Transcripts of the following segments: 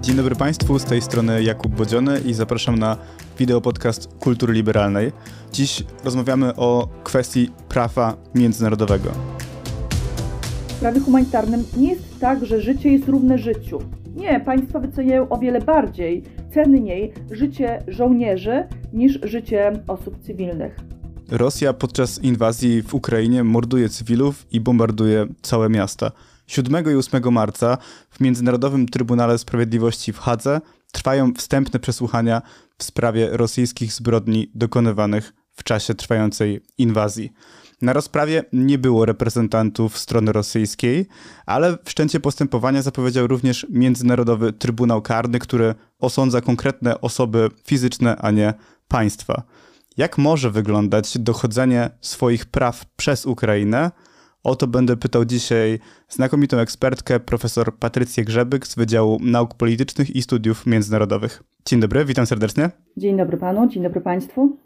Dzień dobry Państwu, z tej strony Jakub Bodziony i zapraszam na wideopodcast Kultury Liberalnej. Dziś rozmawiamy o kwestii prawa międzynarodowego. W prawie humanitarnym nie jest tak, że życie jest równe życiu. Nie, państwa wyceniają o wiele bardziej, cenniej życie żołnierzy niż życie osób cywilnych. Rosja podczas inwazji w Ukrainie morduje cywilów i bombarduje całe miasta. 7 i 8 marca w Międzynarodowym Trybunale Sprawiedliwości w Hadze trwają wstępne przesłuchania w sprawie rosyjskich zbrodni dokonywanych w czasie trwającej inwazji. Na rozprawie nie było reprezentantów strony rosyjskiej, ale wszczęcie postępowania zapowiedział również Międzynarodowy Trybunał Karny, który osądza konkretne osoby fizyczne, a nie państwa. Jak może wyglądać dochodzenie swoich praw przez Ukrainę? O to będę pytał dzisiaj znakomitą ekspertkę, profesor Patrycję Grzebyk z Wydziału Nauk Politycznych i Studiów Międzynarodowych. Dzień dobry, witam serdecznie. Dzień dobry panu, dzień dobry państwu.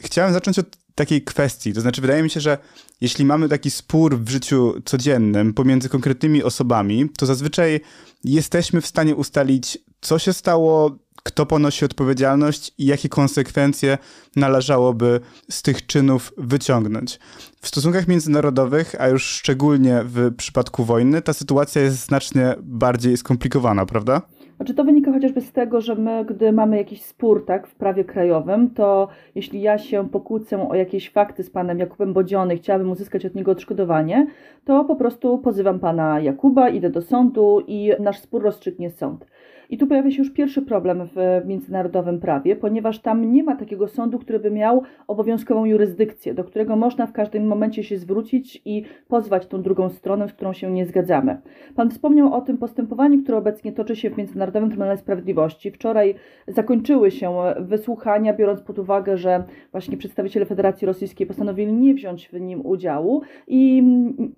Chciałem zacząć od takiej kwestii, to znaczy wydaje mi się, że jeśli mamy taki spór w życiu codziennym pomiędzy konkretnymi osobami, to zazwyczaj jesteśmy w stanie ustalić, co się stało, kto ponosi odpowiedzialność i jakie konsekwencje należałoby z tych czynów wyciągnąć. W stosunkach międzynarodowych, a już szczególnie w przypadku wojny, ta sytuacja jest znacznie bardziej skomplikowana, prawda? Znaczy to wynika chociażby z tego, że my, gdy mamy jakiś spór tak, w prawie krajowym, to jeśli ja się pokłócę o jakieś fakty z panem Jakubem Bodziony chciałabym uzyskać od niego odszkodowanie, to po prostu pozywam pana Jakuba, idę do sądu i nasz spór rozstrzygnie sąd. I tu pojawia się już pierwszy problem w międzynarodowym prawie, ponieważ tam nie ma takiego sądu, który by miał obowiązkową jurysdykcję, do którego można w każdym momencie się zwrócić i pozwać tą drugą stronę, z którą się nie zgadzamy. Pan wspomniał o tym postępowaniu, które obecnie toczy się w Międzynarodowym Trybunale Sprawiedliwości. Wczoraj zakończyły się wysłuchania, biorąc pod uwagę, że właśnie przedstawiciele Federacji Rosyjskiej postanowili nie wziąć w nim udziału i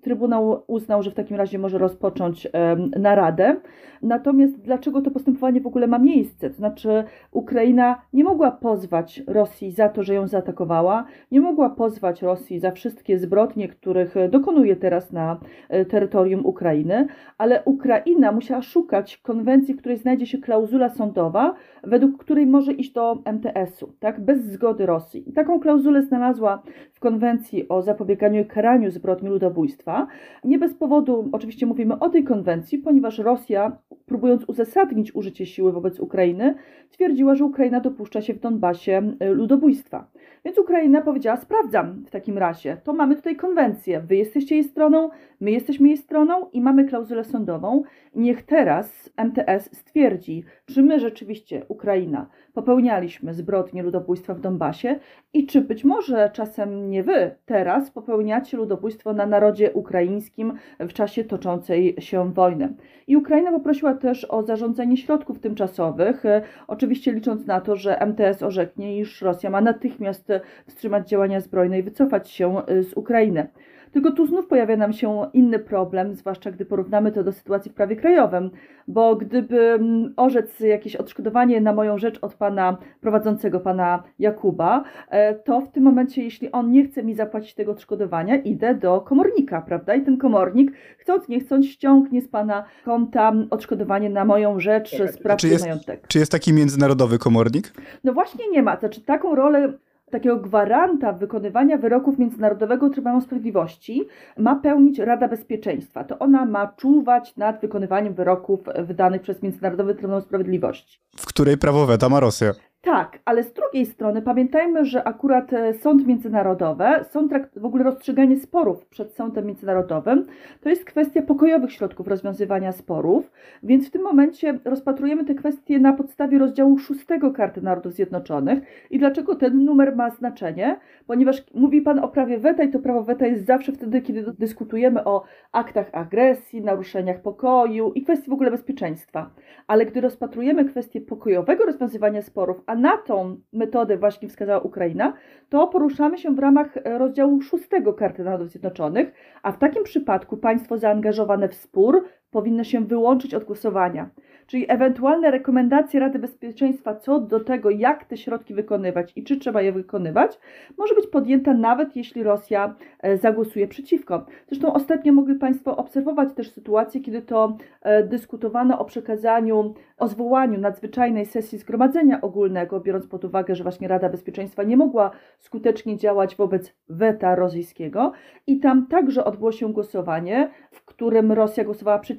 Trybunał uznał, że w takim razie może rozpocząć naradę. Natomiast dlaczego to postępowanie w ogóle ma miejsce? To znaczy, Ukraina nie mogła pozwać Rosji za to, że ją zaatakowała, nie mogła pozwać Rosji za wszystkie zbrodnie, których dokonuje teraz na e, terytorium Ukrainy, ale Ukraina musiała szukać konwencji, w której znajdzie się klauzula sądowa, według której może iść do MTS-u, tak, bez zgody Rosji. I taką klauzulę znalazła w konwencji o zapobieganiu i karaniu zbrodni ludobójstwa. Nie bez powodu oczywiście mówimy o tej konwencji, ponieważ Rosja, próbując uzasadnić użycie siły wobec Ukrainy, twierdziła, że Ukraina dopuszcza się w Donbasie y, ludobójstwa. Więc Ukraina powiedziała: Sprawdzam w takim razie. To mamy tutaj konwencję. Wy jesteście jej stroną, my jesteśmy jej stroną i mamy klauzulę sądową. Niech teraz MTS stwierdzi, czy my rzeczywiście, Ukraina, popełnialiśmy zbrodnie ludobójstwa w Donbasie i czy być może czasem nie wy teraz popełniacie ludobójstwo na narodzie ukraińskim w czasie toczącej się wojny. I Ukraina poprosiła też o zarządzanie środków tymczasowych, oczywiście licząc na to, że MTS orzeknie, iż Rosja ma natychmiast wstrzymać działania zbrojne i wycofać się z Ukrainy. Tylko tu znów pojawia nam się inny problem, zwłaszcza gdy porównamy to do sytuacji w prawie krajowym, bo gdyby mm, orzec jakieś odszkodowanie na moją rzecz od pana prowadzącego, pana Jakuba, e, to w tym momencie, jeśli on nie chce mi zapłacić tego odszkodowania, idę do komornika, prawda? I ten komornik, chcąc nie chcąc, ściągnie z pana konta odszkodowanie na moją rzecz, tak, sprawcy majątek. Czy jest taki międzynarodowy komornik? No właśnie nie ma. Znaczy taką rolę takiego gwaranta wykonywania wyroków Międzynarodowego Trybunału Sprawiedliwości ma pełnić Rada Bezpieczeństwa. To ona ma czuwać nad wykonywaniem wyroków wydanych przez Międzynarodowy Trybunał Sprawiedliwości. W której prawo weta ma Rosja? Tak, ale z drugiej strony pamiętajmy, że akurat e, sąd międzynarodowy, sąd w ogóle rozstrzyganie sporów przed sądem międzynarodowym, to jest kwestia pokojowych środków rozwiązywania sporów, więc w tym momencie rozpatrujemy te kwestie na podstawie rozdziału 6 Karty Narodów Zjednoczonych. I dlaczego ten numer ma znaczenie? Ponieważ mówi Pan o prawie weta i to prawo weta jest zawsze wtedy, kiedy dyskutujemy o aktach agresji, naruszeniach pokoju i kwestii w ogóle bezpieczeństwa. Ale gdy rozpatrujemy kwestię pokojowego rozwiązywania sporów, a na tą metodę właśnie wskazała Ukraina, to poruszamy się w ramach rozdziału szóstego Karty Narodów Zjednoczonych, a w takim przypadku państwo zaangażowane w spór powinno się wyłączyć od głosowania. Czyli ewentualne rekomendacje Rady Bezpieczeństwa co do tego, jak te środki wykonywać i czy trzeba je wykonywać, może być podjęta nawet jeśli Rosja e, zagłosuje przeciwko. Zresztą ostatnio mogli Państwo obserwować też sytuację, kiedy to e, dyskutowano o przekazaniu, o zwołaniu nadzwyczajnej sesji Zgromadzenia Ogólnego, biorąc pod uwagę, że właśnie Rada Bezpieczeństwa nie mogła skutecznie działać wobec weta rosyjskiego i tam także odbyło się głosowanie, w którym Rosja głosowała przeciwko,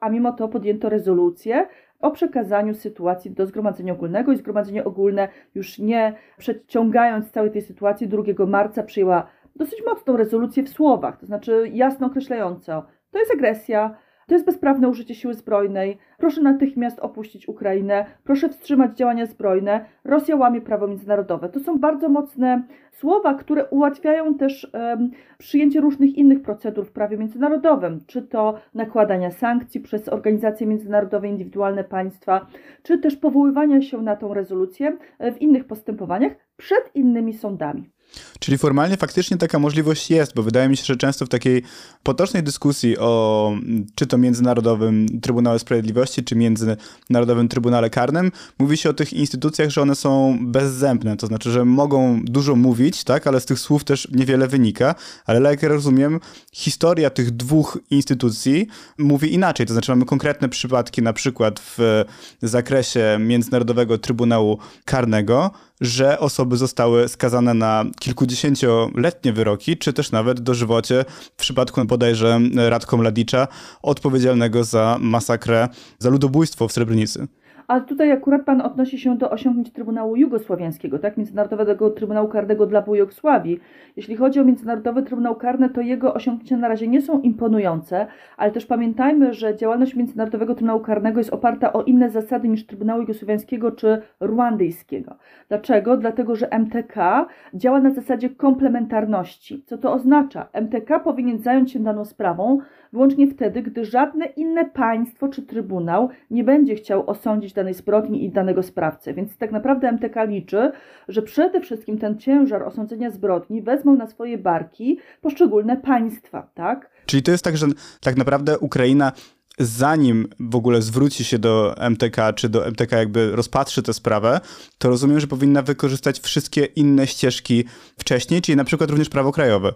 a mimo to podjęto rezolucję, o przekazaniu sytuacji do Zgromadzenia Ogólnego i Zgromadzenie Ogólne już nie przeciągając całej tej sytuacji 2 marca przyjęła dosyć mocną rezolucję w słowach, to znaczy jasno określającą, to jest agresja, to jest bezprawne użycie siły zbrojnej. Proszę natychmiast opuścić Ukrainę. Proszę wstrzymać działania zbrojne. Rosja łamie prawo międzynarodowe. To są bardzo mocne słowa, które ułatwiają też um, przyjęcie różnych innych procedur w prawie międzynarodowym, czy to nakładania sankcji przez organizacje międzynarodowe, indywidualne państwa, czy też powoływania się na tą rezolucję w innych postępowaniach przed innymi sądami. Czyli formalnie faktycznie taka możliwość jest, bo wydaje mi się, że często w takiej potocznej dyskusji o czy to Międzynarodowym Trybunale Sprawiedliwości, czy Międzynarodowym Trybunale Karnym, mówi się o tych instytucjach, że one są bezzębne, to znaczy, że mogą dużo mówić, tak, ale z tych słów też niewiele wynika, ale jak rozumiem, historia tych dwóch instytucji mówi inaczej, to znaczy mamy konkretne przypadki, na przykład w zakresie Międzynarodowego Trybunału Karnego, że osoby zostały skazane na kilkudziesięcioletnie wyroki, czy też nawet dożywocie w przypadku bodajże Radko Mladicza, odpowiedzialnego za masakrę, za ludobójstwo w Srebrenicy. A tutaj akurat Pan odnosi się do osiągnięć Trybunału Jugosłowiańskiego, tak? Międzynarodowego Trybunału Karnego dla Jugosławii. Jeśli chodzi o Międzynarodowy Trybunał Karny, to jego osiągnięcia na razie nie są imponujące, ale też pamiętajmy, że działalność Międzynarodowego Trybunału Karnego jest oparta o inne zasady niż Trybunału Jugosłowiańskiego czy Ruandyjskiego. Dlaczego? Dlatego, że MTK działa na zasadzie komplementarności. Co to oznacza? MTK powinien zająć się daną sprawą wyłącznie wtedy, gdy żadne inne państwo czy trybunał nie będzie chciał osądzić danej zbrodni i danego sprawcę. Więc tak naprawdę MTK liczy, że przede wszystkim ten ciężar osądzenia zbrodni wezmą na swoje barki poszczególne państwa, tak? Czyli to jest tak, że tak naprawdę Ukraina zanim w ogóle zwróci się do MTK, czy do MTK jakby rozpatrzy tę sprawę, to rozumiem, że powinna wykorzystać wszystkie inne ścieżki wcześniej, czyli na przykład również prawo krajowe.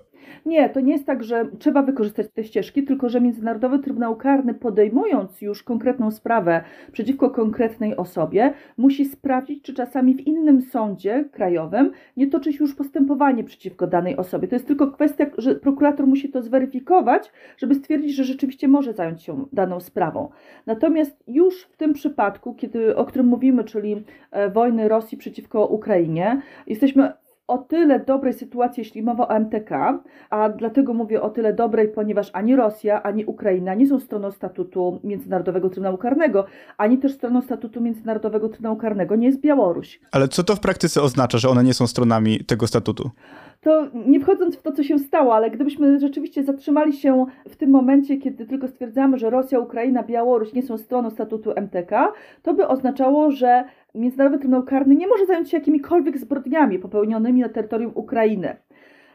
Nie, to nie jest tak, że trzeba wykorzystać te ścieżki, tylko że Międzynarodowy Trybunał Karny, podejmując już konkretną sprawę przeciwko konkretnej osobie, musi sprawdzić, czy czasami w innym sądzie krajowym nie toczy się już postępowanie przeciwko danej osobie. To jest tylko kwestia, że prokurator musi to zweryfikować, żeby stwierdzić, że rzeczywiście może zająć się daną sprawą. Natomiast już w tym przypadku, kiedy, o którym mówimy, czyli e, wojny Rosji przeciwko Ukrainie, jesteśmy o tyle dobrej sytuacji, jeśli mowa o MTK, a dlatego mówię o tyle dobrej, ponieważ ani Rosja, ani Ukraina nie są stroną statutu Międzynarodowego Trybunału Karnego, ani też stroną statutu Międzynarodowego Trybunału Karnego nie jest Białoruś. Ale co to w praktyce oznacza, że one nie są stronami tego statutu? To nie wchodząc w to, co się stało, ale gdybyśmy rzeczywiście zatrzymali się w tym momencie, kiedy tylko stwierdzamy, że Rosja, Ukraina, Białoruś nie są stroną statutu MTK, to by oznaczało, że Międzynarodowy Trybunał Karny nie może zająć się jakimikolwiek zbrodniami popełnionymi na terytorium Ukrainy.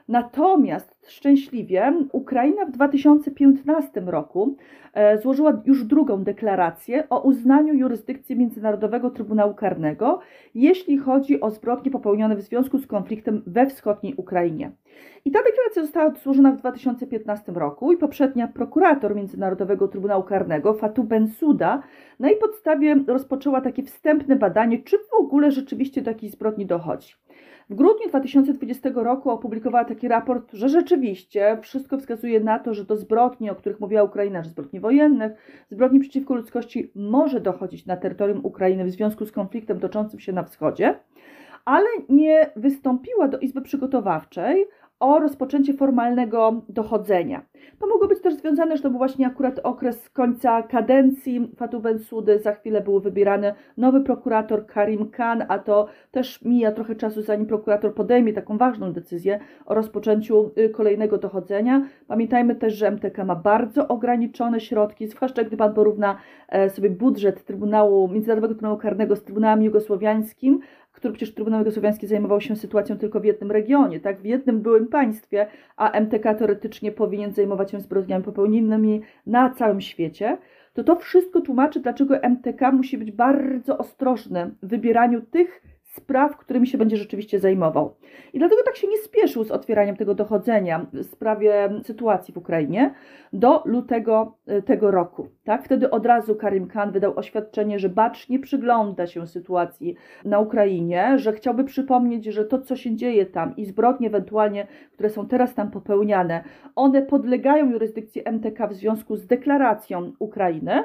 Natomiast szczęśliwie Ukraina w 2015 roku e, złożyła już drugą deklarację o uznaniu jurysdykcji Międzynarodowego Trybunału Karnego, jeśli chodzi o zbrodnie popełnione w związku z konfliktem we wschodniej Ukrainie. I ta deklaracja została złożona w 2015 roku i poprzednia prokurator Międzynarodowego Trybunału Karnego, Fatou Bensouda, na jej podstawie rozpoczęła takie wstępne badanie, czy w ogóle rzeczywiście do jakichś zbrodni dochodzi. W grudniu 2020 roku opublikowała taki raport, że rzeczywiście wszystko wskazuje na to, że do zbrodni, o których mówiła Ukraina, że zbrodni wojennych, zbrodni przeciwko ludzkości może dochodzić na terytorium Ukrainy w związku z konfliktem toczącym się na wschodzie, ale nie wystąpiła do Izby Przygotowawczej o rozpoczęcie formalnego dochodzenia. To mogło być też związane, że to był właśnie akurat okres końca kadencji Fatou Bensoudy. Za chwilę był wybierany nowy prokurator Karim Khan, a to też mija trochę czasu, zanim prokurator podejmie taką ważną decyzję o rozpoczęciu y, kolejnego dochodzenia. Pamiętajmy też, że MTK ma bardzo ograniczone środki, zwłaszcza gdy Pan porówna e, sobie budżet Trybunału, Międzynarodowego Trybunału Karnego z Trybunałem Jugosłowiańskim, który przecież Trybunał Jugosłowiański zajmował się sytuacją tylko w jednym regionie, tak, w jednym byłym państwie, a MTK teoretycznie powinien zajmować się zbrodniami popełnionymi na całym świecie, to to wszystko tłumaczy, dlaczego MTK musi być bardzo ostrożny w wybieraniu tych spraw, którymi się będzie rzeczywiście zajmował. I dlatego tak się nie spieszył z otwieraniem tego dochodzenia w sprawie sytuacji w Ukrainie do lutego e, tego roku. Tak? Wtedy od razu Karim Khan wydał oświadczenie, że bacznie przygląda się sytuacji na Ukrainie, że chciałby przypomnieć, że to, co się dzieje tam i zbrodnie ewentualnie, które są teraz tam popełniane, one podlegają jurysdykcji MTK w związku z deklaracją Ukrainy.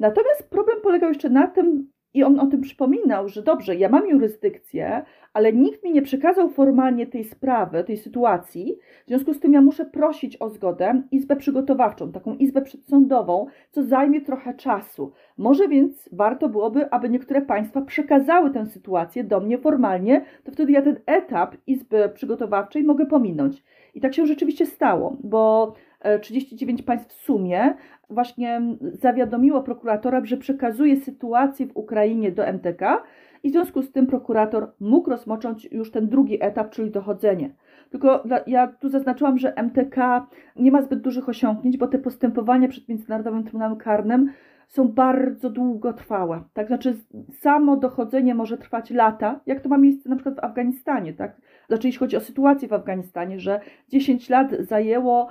Natomiast problem polegał jeszcze na tym, i on o tym przypominał, że dobrze, ja mam jurysdykcję, ale nikt mi nie przekazał formalnie tej sprawy, tej sytuacji. W związku z tym ja muszę prosić o zgodę izbę przygotowawczą, taką izbę przedsądową, co zajmie trochę czasu. Może więc warto byłoby, aby niektóre państwa przekazały tę sytuację do mnie formalnie, to wtedy ja ten etap izby przygotowawczej mogę pominąć. I tak się rzeczywiście stało, bo 39 e, państw w sumie właśnie zawiadomiło prokuratora, że przekazuje sytuację w Ukrainie do MTK i w związku z tym prokurator mógł rozpocząć już ten drugi etap, czyli dochodzenie. Tylko ja tu zaznaczyłam, że MTK nie ma zbyt dużych osiągnięć, bo te postępowania przed Międzynarodowym Trybunałem Karnym są bardzo długotrwałe. Tak znaczy, samo dochodzenie może trwać lata, jak to ma miejsce na przykład w Afganistanie, tak? Znaczy, jeśli chodzi o sytuację w Afganistanie, że 10 lat zajęło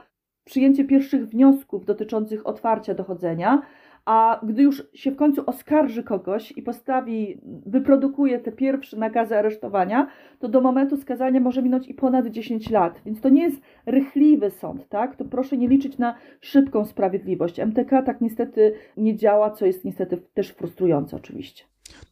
przyjęcie pierwszych wniosków dotyczących otwarcia dochodzenia, a gdy już się w końcu oskarży kogoś i postawi, wyprodukuje te pierwsze nakazy aresztowania, to do momentu skazania może minąć i ponad 10 lat. Więc to nie jest rychliwy sąd, tak? To proszę nie liczyć na szybką sprawiedliwość. MTK tak niestety nie działa, co jest niestety też frustrujące oczywiście.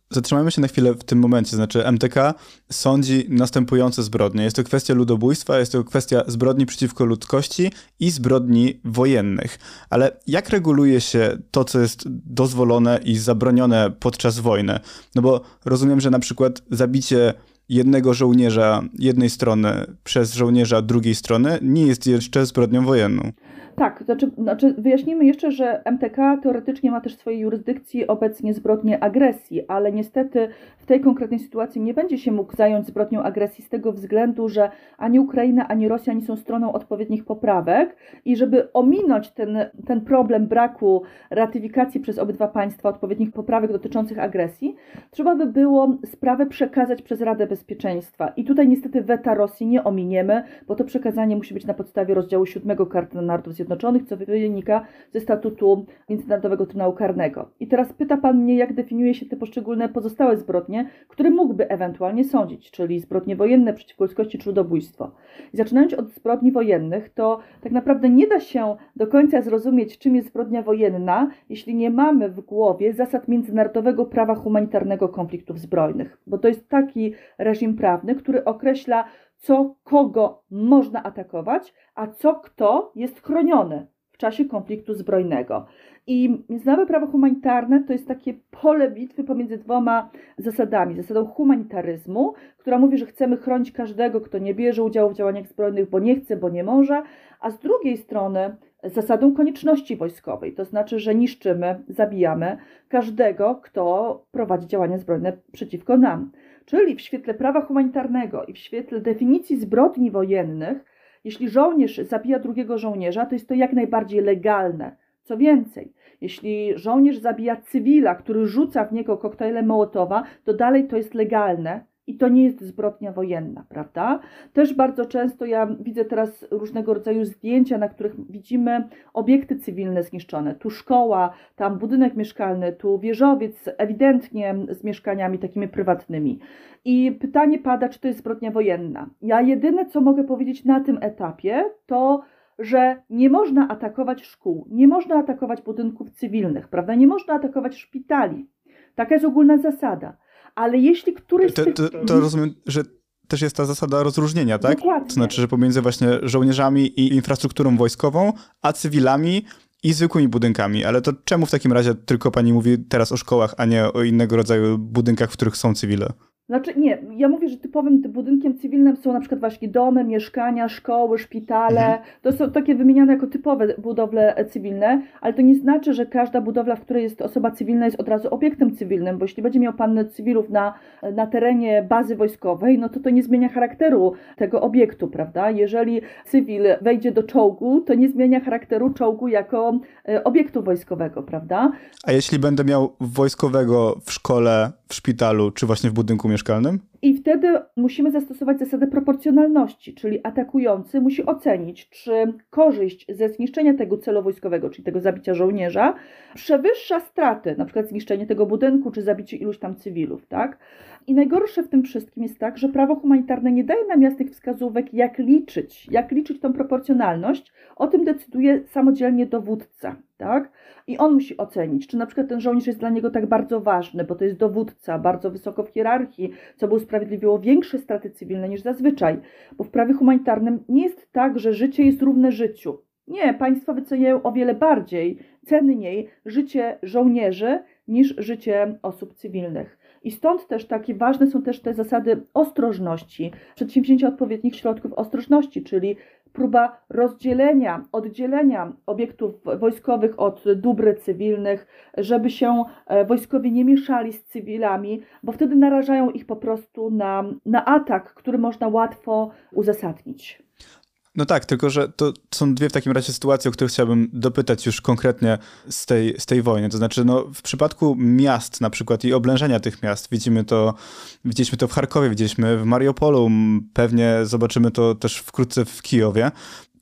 Zatrzymajmy się na chwilę w tym momencie. Znaczy, MTK sądzi następujące zbrodnie. Jest to kwestia ludobójstwa, jest to kwestia zbrodni przeciwko ludzkości i zbrodni wojennych. Ale jak reguluje się to, co jest dozwolone i zabronione podczas wojny? No bo rozumiem, że na przykład zabicie jednego żołnierza jednej strony przez żołnierza drugiej strony nie jest jeszcze zbrodnią wojenną. Tak, znaczy, znaczy wyjaśnijmy jeszcze, że MTK teoretycznie ma też w swojej jurysdykcji obecnie zbrodnię agresji, ale niestety w tej konkretnej sytuacji nie będzie się mógł zająć zbrodnią agresji z tego względu, że ani Ukraina, ani Rosja nie są stroną odpowiednich poprawek i żeby ominąć ten, ten problem braku ratyfikacji przez obydwa państwa odpowiednich poprawek dotyczących agresji, trzeba by było sprawę przekazać przez Radę Bezpieczeństwa. I tutaj niestety weta Rosji nie ominiemy, bo to przekazanie musi być na podstawie rozdziału 7 Karty Narodów Zjednoczonych Zjednoczonych, co wynika ze statutu Międzynarodowego Trybunału Karnego. I teraz pyta Pan mnie, jak definiuje się te poszczególne pozostałe zbrodnie, które mógłby ewentualnie sądzić, czyli zbrodnie wojenne przeciwko ludzkości czy ludobójstwo. Zaczynając od zbrodni wojennych, to tak naprawdę nie da się do końca zrozumieć, czym jest zbrodnia wojenna, jeśli nie mamy w głowie zasad międzynarodowego prawa humanitarnego konfliktów zbrojnych, bo to jest taki reżim prawny, który określa co kogo można atakować, a co kto jest chroniony w czasie konfliktu zbrojnego. I międzynarodowe prawo humanitarne to jest takie pole bitwy pomiędzy dwoma zasadami. Zasadą humanitaryzmu, która mówi, że chcemy chronić każdego, kto nie bierze udziału w działaniach zbrojnych, bo nie chce, bo nie może, a z drugiej strony zasadą konieczności wojskowej, to znaczy, że niszczymy, zabijamy każdego, kto prowadzi działania zbrojne przeciwko nam. Czyli w świetle prawa humanitarnego i w świetle definicji zbrodni wojennych, jeśli żołnierz zabija drugiego żołnierza, to jest to jak najbardziej legalne. Co więcej, jeśli żołnierz zabija cywila, który rzuca w niego koktajle Mołotowa, to dalej to jest legalne i to nie jest zbrodnia wojenna, prawda? Też bardzo często ja widzę teraz różnego rodzaju zdjęcia, na których widzimy obiekty cywilne zniszczone. Tu szkoła, tam budynek mieszkalny, tu wieżowiec, ewidentnie z mieszkaniami takimi prywatnymi. I pytanie pada, czy to jest zbrodnia wojenna. Ja jedyne, co mogę powiedzieć na tym etapie, to że nie można atakować szkół, nie można atakować budynków cywilnych, prawda? Nie można atakować szpitali. Taka jest ogólna zasada ale jeśli któryś to. To, to rozumiem, że też jest ta zasada rozróżnienia, tak? Dokładnie. To znaczy, że pomiędzy właśnie żołnierzami i infrastrukturą wojskową, a cywilami i zwykłymi budynkami. Ale to czemu w takim razie tylko pani mówi teraz o szkołach, a nie o innego rodzaju budynkach, w których są cywile? Znaczy nie, ja mówię, że typowym budynkiem cywilnym są na przykład właśnie domy, mieszkania, szkoły, szpitale. Mhm. To są takie wymieniane jako typowe budowle cywilne, ale to nie znaczy, że każda budowla, w której jest osoba cywilna jest od razu obiektem cywilnym, bo jeśli będzie miał pan cywilów na, na terenie bazy wojskowej, no to to nie zmienia charakteru tego obiektu, prawda? Jeżeli cywil wejdzie do czołgu, to nie zmienia charakteru czołgu jako e, obiektu wojskowego, prawda? A jeśli będę miał wojskowego w szkole, w szpitalu, czy właśnie w budynku mieszkalnym? I wtedy musimy zastosować zasadę proporcjonalności, czyli atakujący musi ocenić, czy korzyść ze zniszczenia tego celu wojskowego, czyli tego zabicia żołnierza, przewyższa straty, na przykład zniszczenie tego budynku, czy zabicie iluś tam cywilów, tak? I najgorsze w tym wszystkim jest tak, że prawo humanitarne nie daje nam jasnych wskazówek, jak liczyć, jak liczyć tą proporcjonalność. O tym decyduje samodzielnie dowódca, tak? I on musi ocenić, czy na przykład ten żołnierz jest dla niego tak bardzo ważny, bo to jest dowódca, bardzo wysoko w hierarchii, co by usprawiedliwiło większe straty cywilne niż zazwyczaj. Bo w prawie humanitarnym nie jest tak, że życie jest równe życiu. Nie, państwa wyceniają o wiele bardziej, cenniej życie żołnierzy niż życie osób cywilnych. I stąd też takie ważne są też te zasady ostrożności, przedsięwzięcia odpowiednich środków ostrożności, czyli próba rozdzielenia, oddzielenia obiektów wojskowych od dóbr cywilnych, żeby się e, wojskowi nie mieszali z cywilami, bo wtedy narażają ich po prostu na, na atak, który można łatwo uzasadnić. No tak, tylko że to są dwie w takim razie sytuacje, o których chciałbym dopytać już konkretnie z tej, z tej wojny. To znaczy, no, w przypadku miast na przykład i oblężenia tych miast, widzimy to, widzieliśmy to w Charkowie, widzieliśmy w Mariupolu, pewnie zobaczymy to też wkrótce w Kijowie.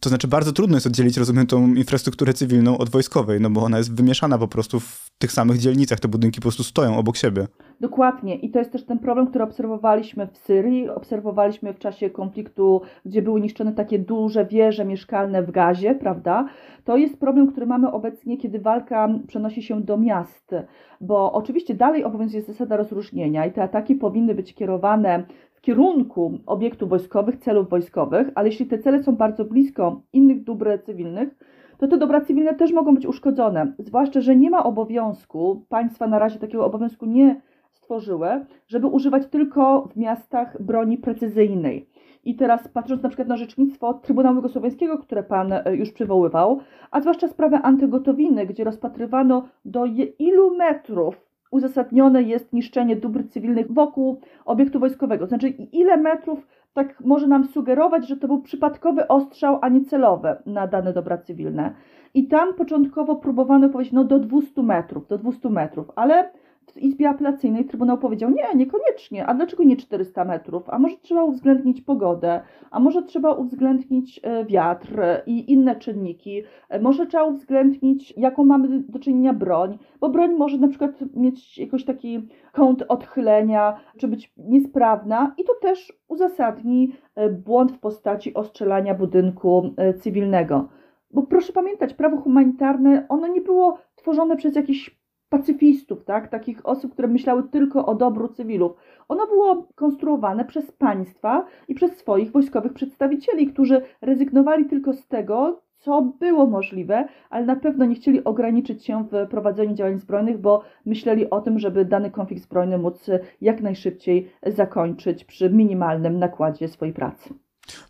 To znaczy bardzo trudno jest oddzielić, rozumiem, tą infrastrukturę cywilną od wojskowej, no bo ona jest wymieszana po prostu w tych samych dzielnicach, te budynki po prostu stoją obok siebie. Dokładnie i to jest też ten problem, który obserwowaliśmy w Syrii, obserwowaliśmy w czasie konfliktu, gdzie były niszczone takie duże wieże mieszkalne w gazie, prawda? To jest problem, który mamy obecnie, kiedy walka przenosi się do miast, bo oczywiście dalej obowiązuje zasada rozróżnienia i te ataki powinny być kierowane kierunku obiektów wojskowych, celów wojskowych, ale jeśli te cele są bardzo blisko innych dóbr cywilnych, to te dobra cywilne też mogą być uszkodzone. Zwłaszcza, że nie ma obowiązku, państwa na razie takiego obowiązku nie stworzyły, żeby używać tylko w miastach broni precyzyjnej. I teraz patrząc na przykład na rzecznictwo Trybunału Jugosłowiańskiego, które Pan e, już przywoływał, a zwłaszcza sprawę Antygotowiny, gdzie rozpatrywano do ilu metrów uzasadnione jest niszczenie dóbr cywilnych wokół obiektu wojskowego. Znaczy, ile metrów tak może nam sugerować, że to był przypadkowy ostrzał, a nie celowy na dane dobra cywilne. I tam początkowo próbowano powiedzieć, no do 200 metrów, do 200 metrów, ale w Izbie Apelacyjnej Trybunał powiedział, nie, niekoniecznie, a dlaczego nie 400 metrów, a może trzeba uwzględnić pogodę, a może trzeba uwzględnić e, wiatr i inne czynniki, e, może trzeba uwzględnić, jaką mamy do czynienia broń, bo broń może na przykład mieć jakiś taki kąt odchylenia, czy być niesprawna i to też uzasadni e, błąd w postaci ostrzelania budynku cywilnego. Bo proszę pamiętać, prawo humanitarne, ono nie było tworzone przez jakiś pacyfistów, tak? takich osób, które myślały tylko o dobru cywilów. Ono było konstruowane przez państwa i przez swoich wojskowych przedstawicieli, którzy rezygnowali tylko z tego, co było możliwe, ale na pewno nie chcieli ograniczyć się w prowadzeniu działań zbrojnych, bo myśleli o tym, żeby dany konflikt zbrojny móc jak najszybciej zakończyć przy minimalnym nakładzie swojej pracy.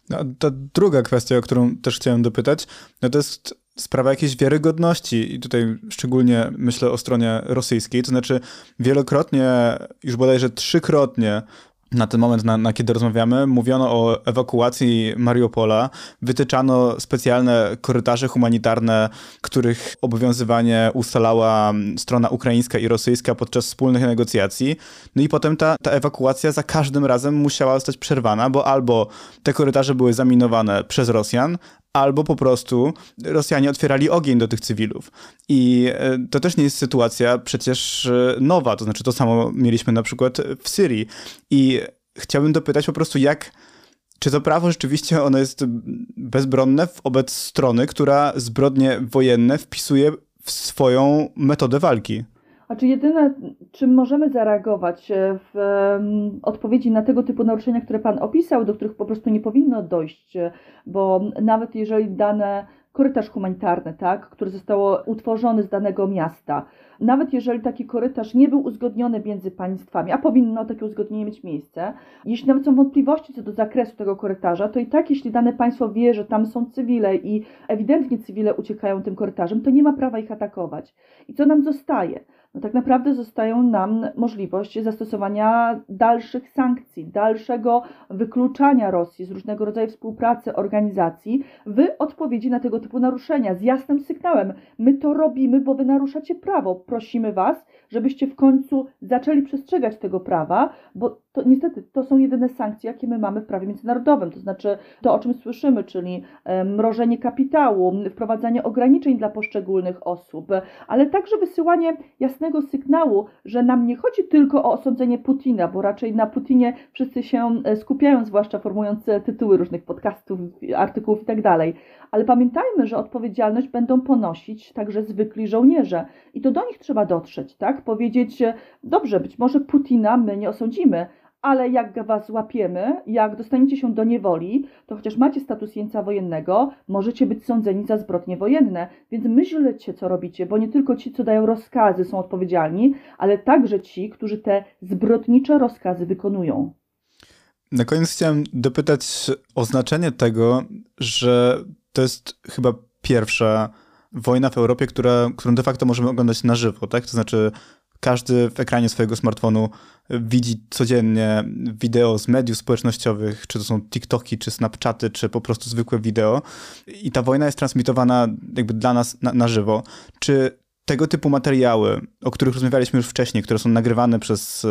No, ta druga kwestia, o którą też chciałem dopytać, no to jest sprawa jakiejś wiarygodności i tutaj szczególnie myślę o stronie rosyjskiej, to znaczy wielokrotnie, już bodajże trzykrotnie na ten moment, na, na, kiedy rozmawiamy, mówiono o ewakuacji Mariupola, wytyczano specjalne korytarze humanitarne, których obowiązywanie ustalała strona ukraińska i rosyjska podczas wspólnych negocjacji. No i potem ta, ta ewakuacja za każdym razem musiała zostać przerwana, bo albo te korytarze były zaminowane przez Rosjan, albo po prostu Rosjanie otwierali ogień do tych cywilów. I e, to też nie jest sytuacja przecież e, nowa, to znaczy to samo mieliśmy na przykład w Syrii. I chciałbym dopytać po prostu, jak. Czy to prawo rzeczywiście ono jest bezbronne wobec strony, która zbrodnie wojenne wpisuje w swoją metodę walki? A czy jedyne, czym możemy zareagować e, w odpowiedzi na tego typu naruszenia, które Pan opisał, do których po prostu nie powinno dojść, e, bo nawet jeżeli dane korytarz humanitarny, tak, który został utworzony z danego miasta. Nawet jeżeli taki korytarz nie był uzgodniony między państwami, a powinno takie uzgodnienie mieć miejsce, jeśli nawet są wątpliwości co do zakresu tego korytarza, to i tak, jeśli dane państwo wie, że tam są cywile i ewidentnie cywile uciekają tym korytarzem, to nie ma prawa ich atakować. I co nam zostaje? No tak naprawdę zostają nam możliwość zastosowania dalszych sankcji, dalszego wykluczania Rosji z różnego rodzaju współpracy organizacji w odpowiedzi na tego typu naruszenia z jasnym sygnałem. My to robimy, bo wy naruszacie prawo. Prosimy was, żebyście w końcu zaczęli przestrzegać tego prawa, bo to niestety to są jedyne sankcje, jakie my mamy w prawie międzynarodowym. To znaczy to, o czym słyszymy, czyli mrożenie kapitału, wprowadzanie ograniczeń dla poszczególnych osób, ale także wysyłanie jasnego sygnału, że nam nie chodzi tylko o osądzenie Putina, bo raczej na Putinie wszyscy się e, skupiają, zwłaszcza formując e, tytuły różnych podcastów, artykułów itd. Tak ale pamiętajmy, że odpowiedzialność będą ponosić także zwykli żołnierze i to do nich trzeba dotrzeć, tak? Powiedzieć, dobrze, być może Putina my nie osądzimy, ale jak was złapiemy, jak dostaniecie się do niewoli, to chociaż macie status jeńca wojennego, możecie być sądzeni za zbrodnie wojenne. Więc myślcie, co robicie, bo nie tylko ci, co dają rozkazy, są odpowiedzialni, ale także ci, którzy te zbrodnicze rozkazy wykonują. Na koniec chciałem dopytać o znaczenie tego, że to jest chyba pierwsza wojna w Europie, która, którą de facto możemy oglądać na żywo, tak? To znaczy każdy w ekranie swojego smartfonu widzi codziennie wideo z mediów społecznościowych, czy to są TikToki, czy Snapchaty, czy po prostu zwykłe wideo. I ta wojna jest transmitowana jakby dla nas na, na żywo. Czy tego typu materiały, o których rozmawialiśmy już wcześniej, które są nagrywane przez,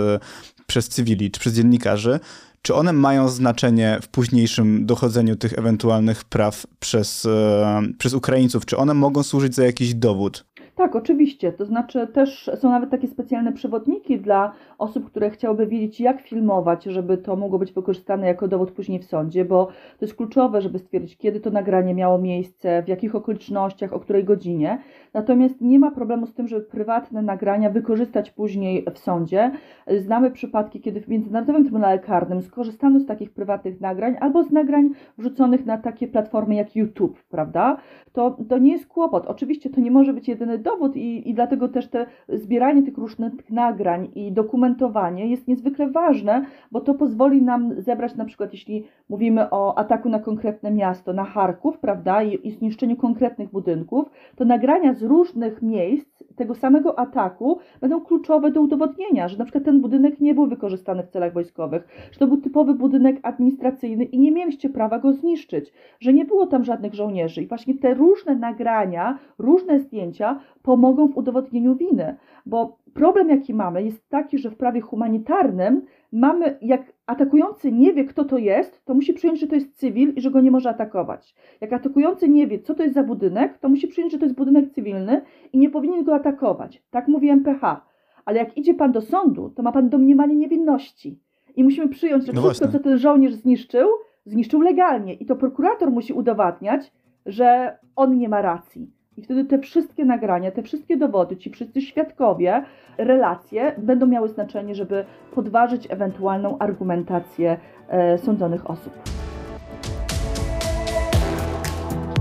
przez cywili czy przez dziennikarzy, czy one mają znaczenie w późniejszym dochodzeniu tych ewentualnych praw przez, e, przez Ukraińców? Czy one mogą służyć za jakiś dowód? Tak, oczywiście. To znaczy też są nawet takie specjalne przewodniki dla osób, które chciałyby wiedzieć, jak filmować, żeby to mogło być wykorzystane jako dowód później w sądzie, bo to jest kluczowe, żeby stwierdzić, kiedy to nagranie miało miejsce, w jakich okolicznościach, o której godzinie. Natomiast nie ma problemu z tym, żeby prywatne nagrania wykorzystać później w sądzie. Znamy przypadki, kiedy w Międzynarodowym Trybunale Karnym skorzystano z takich prywatnych nagrań albo z nagrań wrzuconych na takie platformy jak YouTube, prawda? To, to nie jest kłopot. Oczywiście to nie może być jedyny dowód i, i dlatego też te zbieranie tych różnych nagrań i dokumentowanie jest niezwykle ważne, bo to pozwoli nam zebrać na przykład, jeśli mówimy o ataku na konkretne miasto, na Charków, prawda, i, i zniszczeniu konkretnych budynków, to nagrania z różnych miejsc tego samego ataku będą kluczowe do udowodnienia, że na przykład ten budynek nie był wykorzystany w celach wojskowych, że to był typowy budynek administracyjny i nie mieliście prawa go zniszczyć, że nie było tam żadnych żołnierzy. I właśnie te różne nagrania, różne zdjęcia pomogą w udowodnieniu winy, bo problem jaki mamy jest taki, że w prawie humanitarnym mamy, jak atakujący nie wie, kto to jest, to musi przyjąć, że to jest cywil i że go nie może atakować. Jak atakujący nie wie, co to jest za budynek, to musi przyjąć, że to jest budynek cywilny i nie powinien go atakować. Tak mówi MPH. Ale jak idzie pan do sądu, to ma pan domniemanie niewinności. I musimy przyjąć, że no wszystko, właśnie. co ten żołnierz zniszczył, zniszczył legalnie. I to prokurator musi udowadniać, że on nie ma racji. I wtedy te wszystkie nagrania, te wszystkie dowody, ci wszyscy świadkowie, relacje będą miały znaczenie, żeby podważyć ewentualną argumentację e, sądzonych osób.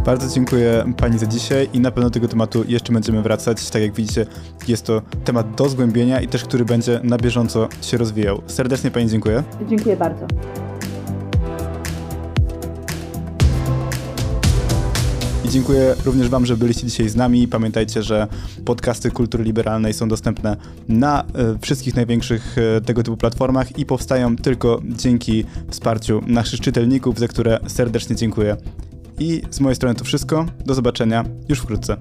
Bardzo dziękuję Pani za dzisiaj i na pewno do tego tematu jeszcze będziemy wracać. Tak jak widzicie, jest to temat do zgłębienia i też, który będzie na bieżąco się rozwijał. Serdecznie Pani dziękuję. Dziękuję bardzo. Dziękuję również Wam, że byliście dzisiaj z nami. Pamiętajcie, że podcasty kultury liberalnej są dostępne na e, wszystkich największych e, tego typu platformach i powstają tylko dzięki wsparciu naszych czytelników, za które serdecznie dziękuję. I z mojej strony to wszystko. Do zobaczenia już wkrótce.